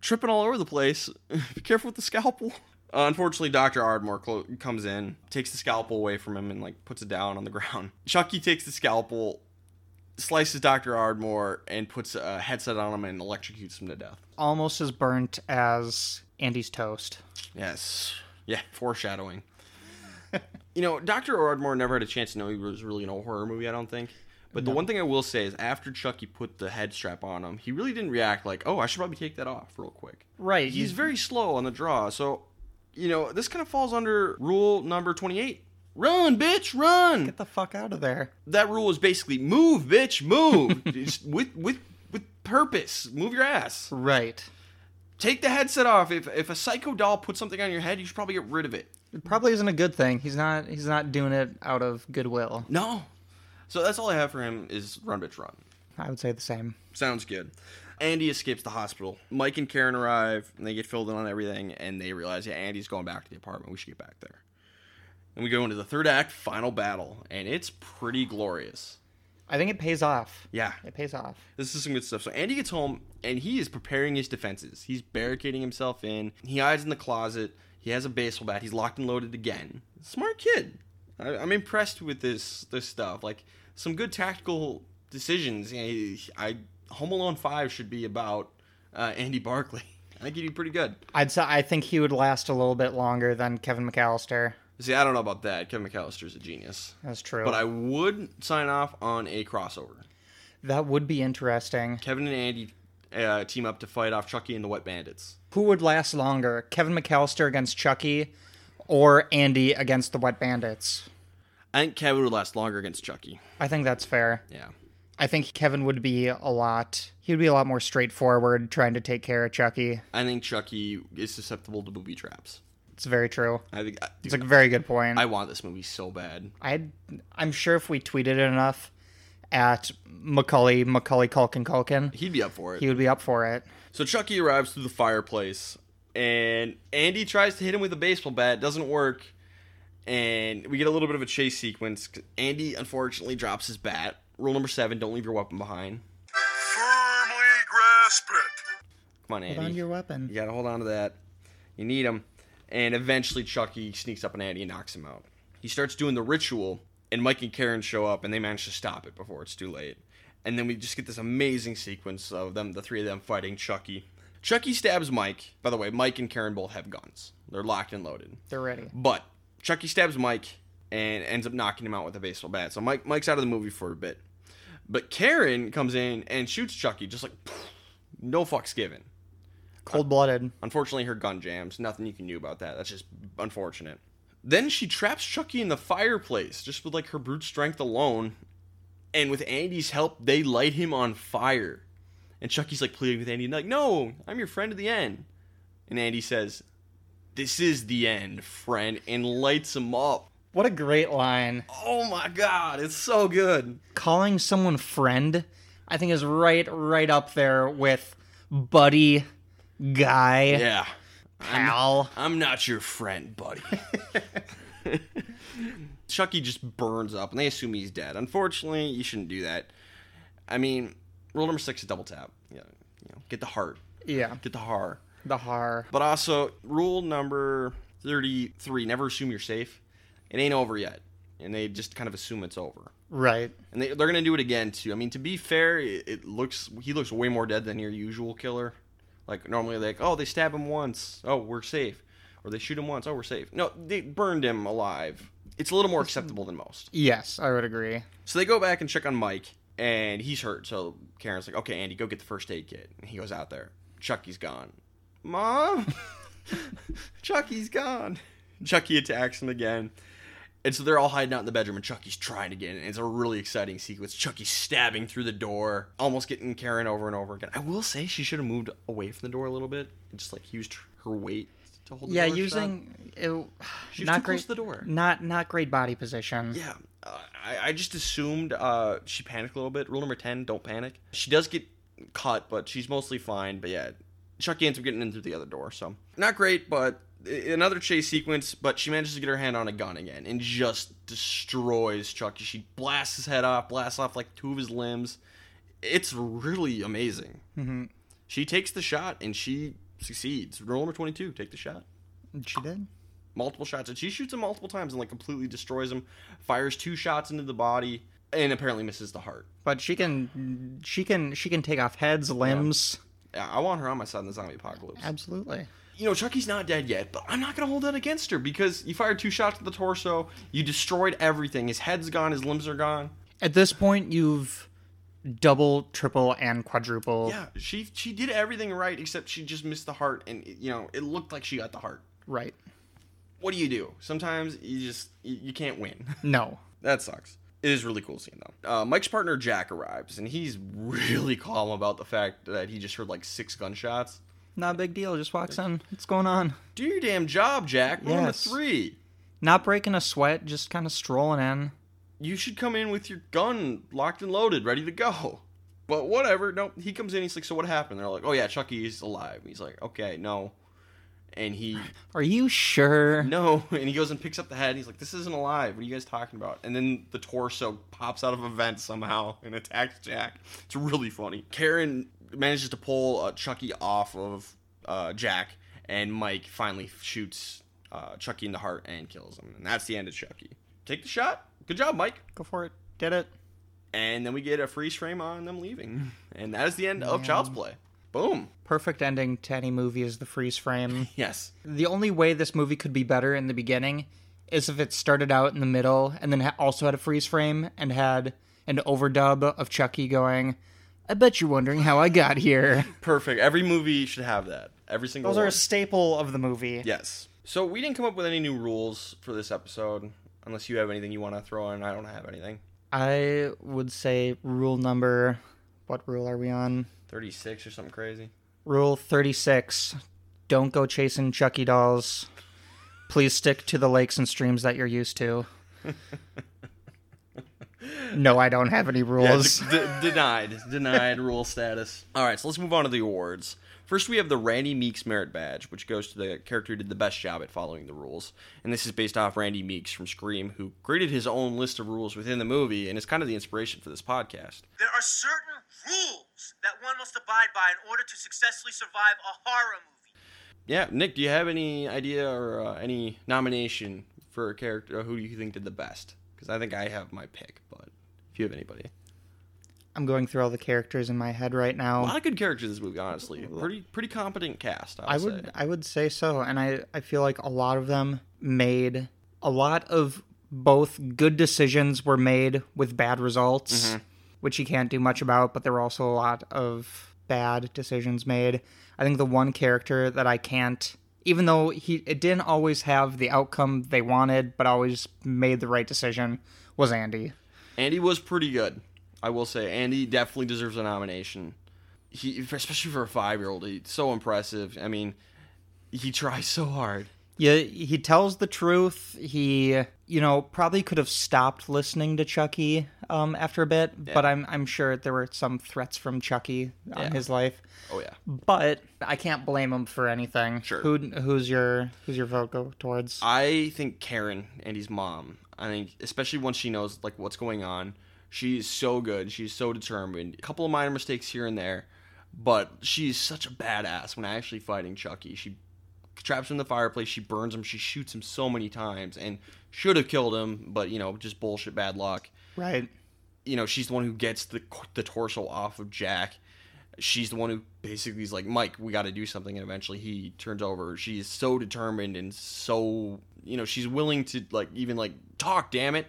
Tripping all over the place. Be careful with the scalpel. Uh, unfortunately, Dr. Ardmore clo- comes in, takes the scalpel away from him, and like puts it down on the ground. Chucky takes the scalpel, slices Dr. Ardmore, and puts a headset on him and electrocutes him to death. Almost as burnt as Andy's toast. Yes. Yeah, foreshadowing. you know, Dr. Ardmore never had a chance to know he was really in a horror movie, I don't think. But the one thing I will say is after Chucky put the head strap on him, he really didn't react like, oh, I should probably take that off real quick. Right. He's very slow on the draw. So, you know, this kind of falls under rule number 28. Run, bitch, run. Get the fuck out of there. That rule is basically move, bitch, move. Just with with with purpose. Move your ass. Right. Take the headset off. If if a psycho doll puts something on your head, you should probably get rid of it. It probably isn't a good thing. He's not. He's not doing it out of goodwill. No. So that's all I have for him is run, bitch, run. I would say the same. Sounds good. Andy escapes the hospital. Mike and Karen arrive, and they get filled in on everything, and they realize, yeah, Andy's going back to the apartment. We should get back there. And we go into the third act, final battle, and it's pretty glorious. I think it pays off. Yeah, It pays off. this is some good stuff. So Andy gets home, and he is preparing his defenses. He's barricading himself in. He hides in the closet. He has a baseball bat. He's locked and loaded again. Smart kid. I, I'm impressed with this this stuff. Like some good tactical decisions. You know, he- I Home Alone Five should be about uh, Andy Barclay. I think he'd be pretty good. I'd say I think he would last a little bit longer than Kevin McAllister. See, I don't know about that. Kevin McAllister's a genius, That's true. but I would sign off on a crossover. that would be interesting. Kevin and Andy uh, team up to fight off Chucky and the Wet Bandits. Who would last longer, Kevin McAllister against Chucky, or Andy against the Wet Bandits? I think Kevin would last longer against Chucky. I think that's fair. Yeah. I think Kevin would be a lot. He would be a lot more straightforward trying to take care of Chucky. I think Chucky is susceptible to booby traps. It's very true. I think I, It's a very good point. I want this movie so bad. I'd, I'm sure if we tweeted it enough at Macaulay, Macaulay Culkin Culkin, He'd be up for it. he would be up for it. So Chucky arrives through the fireplace, and Andy tries to hit him with a baseball bat. It doesn't work, and we get a little bit of a chase sequence. Andy unfortunately drops his bat. Rule number seven: don't leave your weapon behind. Firmly grasp it. Come on, Andy. Hold on to your weapon. You gotta hold on to that. You need him. And eventually, Chucky sneaks up on Andy and knocks him out. He starts doing the ritual, and Mike and Karen show up, and they manage to stop it before it's too late. And then we just get this amazing sequence of them, the three of them fighting Chucky. Chucky stabs Mike. By the way, Mike and Karen both have guns. They're locked and loaded. They're ready. But Chucky stabs Mike and ends up knocking him out with a baseball bat. So Mike Mike's out of the movie for a bit. But Karen comes in and shoots Chucky just like no fucks given. Cold blooded. Unfortunately, her gun jams. Nothing you can do about that. That's just unfortunate. Then she traps Chucky in the fireplace just with like her brute strength alone. And with Andy's help, they light him on fire. And Chucky's like pleading with Andy, like, "No, I'm your friend to the end." And Andy says, "This is the end, friend," and lights him up. What a great line. Oh my god, it's so good. Calling someone friend, I think is right right up there with buddy, guy, Yeah. pal. I'm not your friend, buddy. Chucky just burns up, and they assume he's dead. Unfortunately, you shouldn't do that. I mean, rule number six is double tap. Yeah, you know, get the heart, Yeah. get the har. The har. But also, rule number thirty-three: never assume you're safe. It ain't over yet, and they just kind of assume it's over. Right. And they, they're gonna do it again too. I mean, to be fair, it, it looks he looks way more dead than your usual killer. Like normally, like oh they stab him once, oh we're safe, or they shoot him once, oh we're safe. No, they burned him alive. It's a little more acceptable than most. Yes, I would agree. So they go back and check on Mike, and he's hurt. So Karen's like, okay, Andy, go get the first aid kit. And he goes out there. Chucky's gone. Mom, Chucky's gone. Chucky attacks him again. And so they're all hiding out in the bedroom, and Chucky's trying to get in. And it's a really exciting sequence. Chucky's stabbing through the door, almost getting Karen over and over again. I will say she should have moved away from the door a little bit and just like used her weight to hold the Yeah, using it, She was not great. the door. Not not great body position. Yeah, uh, I, I just assumed uh, she panicked a little bit. Rule number ten: don't panic. She does get cut, but she's mostly fine. But yeah, Chucky ends up getting in through the other door. So not great, but another chase sequence. But she manages to get her hand on a gun again and just destroys Chucky. She blasts his head off, blasts off like two of his limbs. It's really amazing. Mm-hmm. She takes the shot and she succeeds. Rule number twenty-two: take the shot She did. multiple shots and she shoots him multiple times and like completely destroys him fires two shots into the body and apparently misses the heart But she can she can she can take off heads, limbs. Yeah, i want her on my side in the zombie apocalypse Absolutely. You know chucky's not dead yet but i'm not gonna hold that against her because you fired two shots to the torso you destroyed everything his head's gone his limbs are gone At this point you've double, triple, and quadruple. yeah she she did everything right except she just missed the heart and you know it looked like she got the heart Right. what do you do sometimes you just you, you can't win No. That sucks. It is really cool scene though. Uh, Mike's partner Jack arrives, and he's really calm about the fact that he just heard like six gunshots. Not a big deal. Just walks in. What's going on? Do your damn job, Jack. We're Yes. to three. Not breaking a sweat, just kind of strolling in. You should come in with your gun locked and loaded, ready to go. But whatever. No, he comes in. He's like, "So what happened?" They're like, "Oh yeah, Chucky's alive." He's like, "Okay, no," and he Are you sure? no, and he goes and picks up the head. And he's like, "This isn't alive. What are you guys talking about?" And then the torso pops out of a vent somehow and attacks Jack. It's really funny. Karen manages to pull uh, Chucky off of uh, Jack, and Mike finally shoots uh, Chucky in the heart and kills him. And that's the end of Chucky. Take the shot. Good job, Mike. Go for it. Did it. And then we get a freeze frame on them leaving, and that is the end of Child's Play. Boom. Perfect ending to any movie is the freeze frame. Yes. the only way this movie could be better in the beginning is if it started out in the middle and then ha- also had a freeze frame and had an overdub of Chucky going, I bet you're wondering how I got here. Perfect. Every movie should have that. Every single Those one. Are a staple of the movie. Yes. So we didn't come up with any new rules for this episode, unless you have anything you want to throw in. I don't have anything. I would say rule number. What rule are we on? Thirty-six or something crazy. Rule 36. Don't go chasing Chucky dolls. Please stick to the lakes and streams that you're used to. no, I don't have any Yeah, rules. d- d- denied. Denied rule status. All right, so let's move on to the awards. First, we have the Randy Meeks Merit Badge, which goes to the character who did the best job at following the rules. And this is based off Randy Meeks from Scream, who created his own list of rules within the movie and is kind of the inspiration for this podcast. There are certain rules that one must abide by in order to successfully survive a horror movie. Yeah, Nick, do you have any idea or uh, any nomination for a character who you think did the best? Because I think I have my pick, but if you have anybody, I'm going through all the characters in my head right now. a lot of good characters in this movie. Honestly, pretty pretty competent cast. I I would, would say. I would say so, and I I feel like a lot of them made a lot of both good decisions were made with bad results, mm-hmm. which you can't do much about, but there were also a lot of bad decisions made. I think the one character that I can't even though he it didn't always have the outcome they wanted, but always made the right decision was Andy. Andy was pretty good. I will say Andy definitely deserves a nomination. He, especially for a five-year-old, he's so impressive. I mean, he tries so hard. Yeah, he tells the truth. He, you know, probably could have stopped listening to Chucky um, after a bit, yeah. but I'm I'm sure there were some threats from Chucky on Yeah. his life. Oh yeah. But I can't blame him for anything. Sure. Who who's your who's your vote go towards? I think Karen, Andy's mom. I think, especially once she knows like what's going on, she's so good. She's so determined. A couple of minor mistakes here and there, but she's such a badass when actually fighting Chucky. She traps him in the fireplace. She burns him. She shoots him so many times and should have killed him, but you know, just bullshit, bad luck. right. You know, she's the one who gets the the torso off of Jack. She's the one who basically is like, Mike, we got to do something. And eventually he turns over. She's so determined and so, you know, she's willing to, like, even, like, talk, damn it,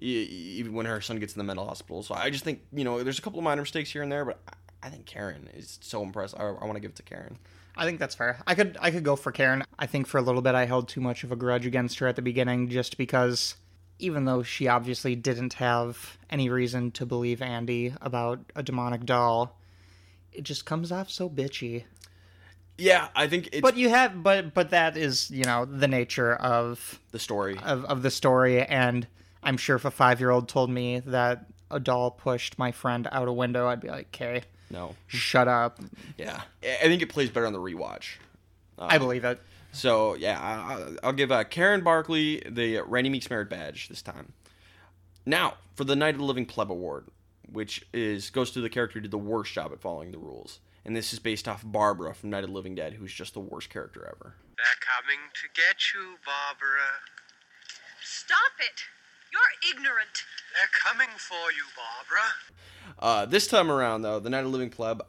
even when her son gets in the mental hospital. So I just think, you know, there's a couple of minor mistakes here and there, but I think Karen is so impressive. I, I want to give it to Karen. I think that's fair. I could I could go for Karen. I think for a little bit I held too much of a grudge against her at the beginning just because even though she obviously didn't have any reason to believe Andy about a demonic doll, it just comes off so bitchy. Yeah, I think it's But you have but but that is, you know, the nature of the story. of, of the story and I'm sure if a five year old told me that a doll pushed my friend out a window, I'd be like, "Okay, No. shut up." Yeah. I I think it plays better on the rewatch. I believe it. So yeah, I, I- I'll give uh, Karen Barclay the Randy Meeks Merit badge this time. Now for the Night of the Living Pleb Award, which is goes to the character who did the worst job at following the rules, and this is based off Barbara from Night of the Living Dead, who's just the worst character ever. They're coming to get you, Barbara. Stop it! You're ignorant. They're coming for you, Barbara. Uh, this time around, though, the Night of Living Pleb.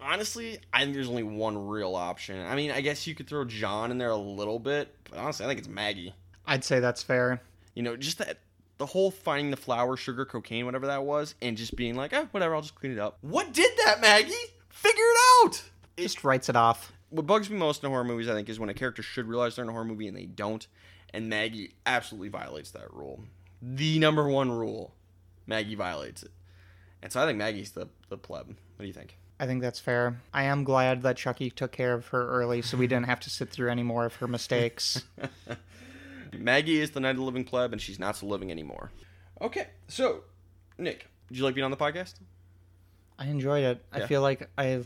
Honestly, I think there's only one real option. I mean, I guess you could throw John in there a little bit, but honestly, I think it's Maggie. I'd say that's fair. You know, just that the whole finding the flour, sugar, cocaine, whatever that was, and just being like, oh, whatever, I'll just clean it up. What did that, Maggie? Figure it out. It, Just writes it off. what bugs me most in horror movies, I think, is when a character should realize they're in a horror movie and they don't, and Maggie absolutely violates that rule. The number one rule, Maggie violates it, and so I think Maggie's the the pleb. What do you think? I think that's fair. I am glad that Chucky took care of her early, so we didn't have to sit through any more of her mistakes. Maggie is the Night of the Living Pleb, and she's not so living anymore. Okay, so Nick, did you like being on the podcast? I enjoyed it. Yeah. I feel like I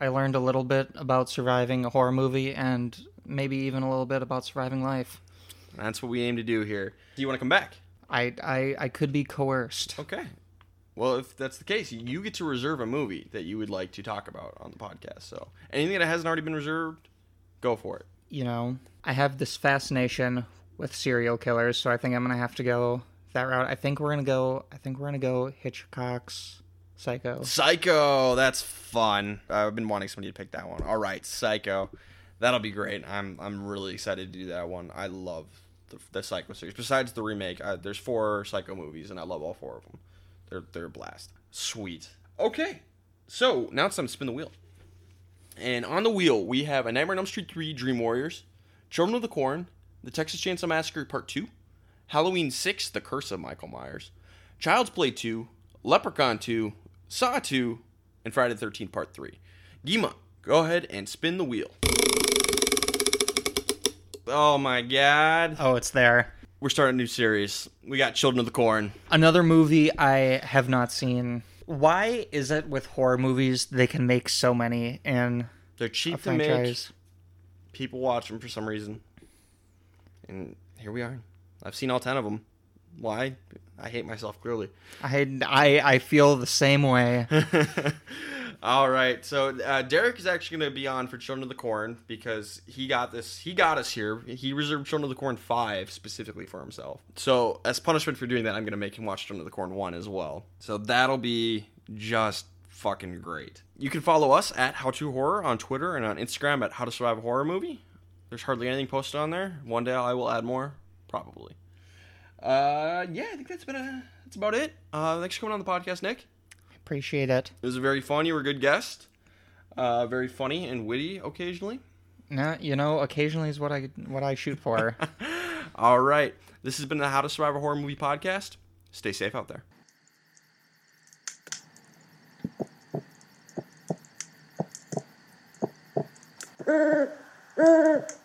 I learned a little bit about surviving a horror movie and maybe even a little bit about surviving life. That's what we aim to do here. Do you want to come back? I I, I could be coerced. Okay. Well, if that's the case, you get to reserve a movie that you would like to talk about on the podcast. So anything that hasn't already been reserved, go for it. You know, I have this fascination with serial killers, so I think I'm gonna have to go that route. I think we're gonna go. I think we're gonna go Hitchcock's Psycho. Psycho, that's fun. I've been wanting somebody to pick that one. All right, Psycho, that'll be great. I'm I'm really excited to do that one. I love the, Psycho series. Besides the remake, uh, there's four Psycho movies, and I love all four of them. They're they're a blast. Sweet. Okay, so now it's time to spin the wheel. And on the wheel, we have A Nightmare on Elm Street 3 Dream Warriors, Children of the Corn, The Texas Chainsaw Massacre Part 2, Halloween 6 The Curse of Michael Myers, Child's Play 2, Leprechaun 2, Saw 2, and Friday the 13th Part 3. Gima, go ahead and spin the wheel. Oh my god. Oh, it's there. We're starting a new series. We got Children of the Corn. Another movie I have not seen. Why is it with horror movies they can make so many and They're cheap to make. People watch them for some reason. And here we are. I've seen all 10 of them. Why? I hate myself clearly. I, I I feel the same way. All right, so uh, Derek is actually going to be on for Children of the Corn because he got this. He got us here. He reserved Children of the Corn five specifically for himself. So as punishment for doing that, I'm going to make him watch Children of the Corn one as well. So that'll be just fucking great. You can follow us at How to Horror on Twitter and on Instagram at How to Survive a Horror Movie. There's hardly anything posted on there. One day I will add more, probably. Uh, yeah, I think that's been a. That's about it. Uh, thanks for coming on the podcast, Nick. Appreciate it. It was very fun. You were a good guest. Uh, very funny and witty occasionally. Nah, you know, occasionally is what I what I shoot for. All right. This has been the How to Survive a Horror Movie podcast. Stay safe out there.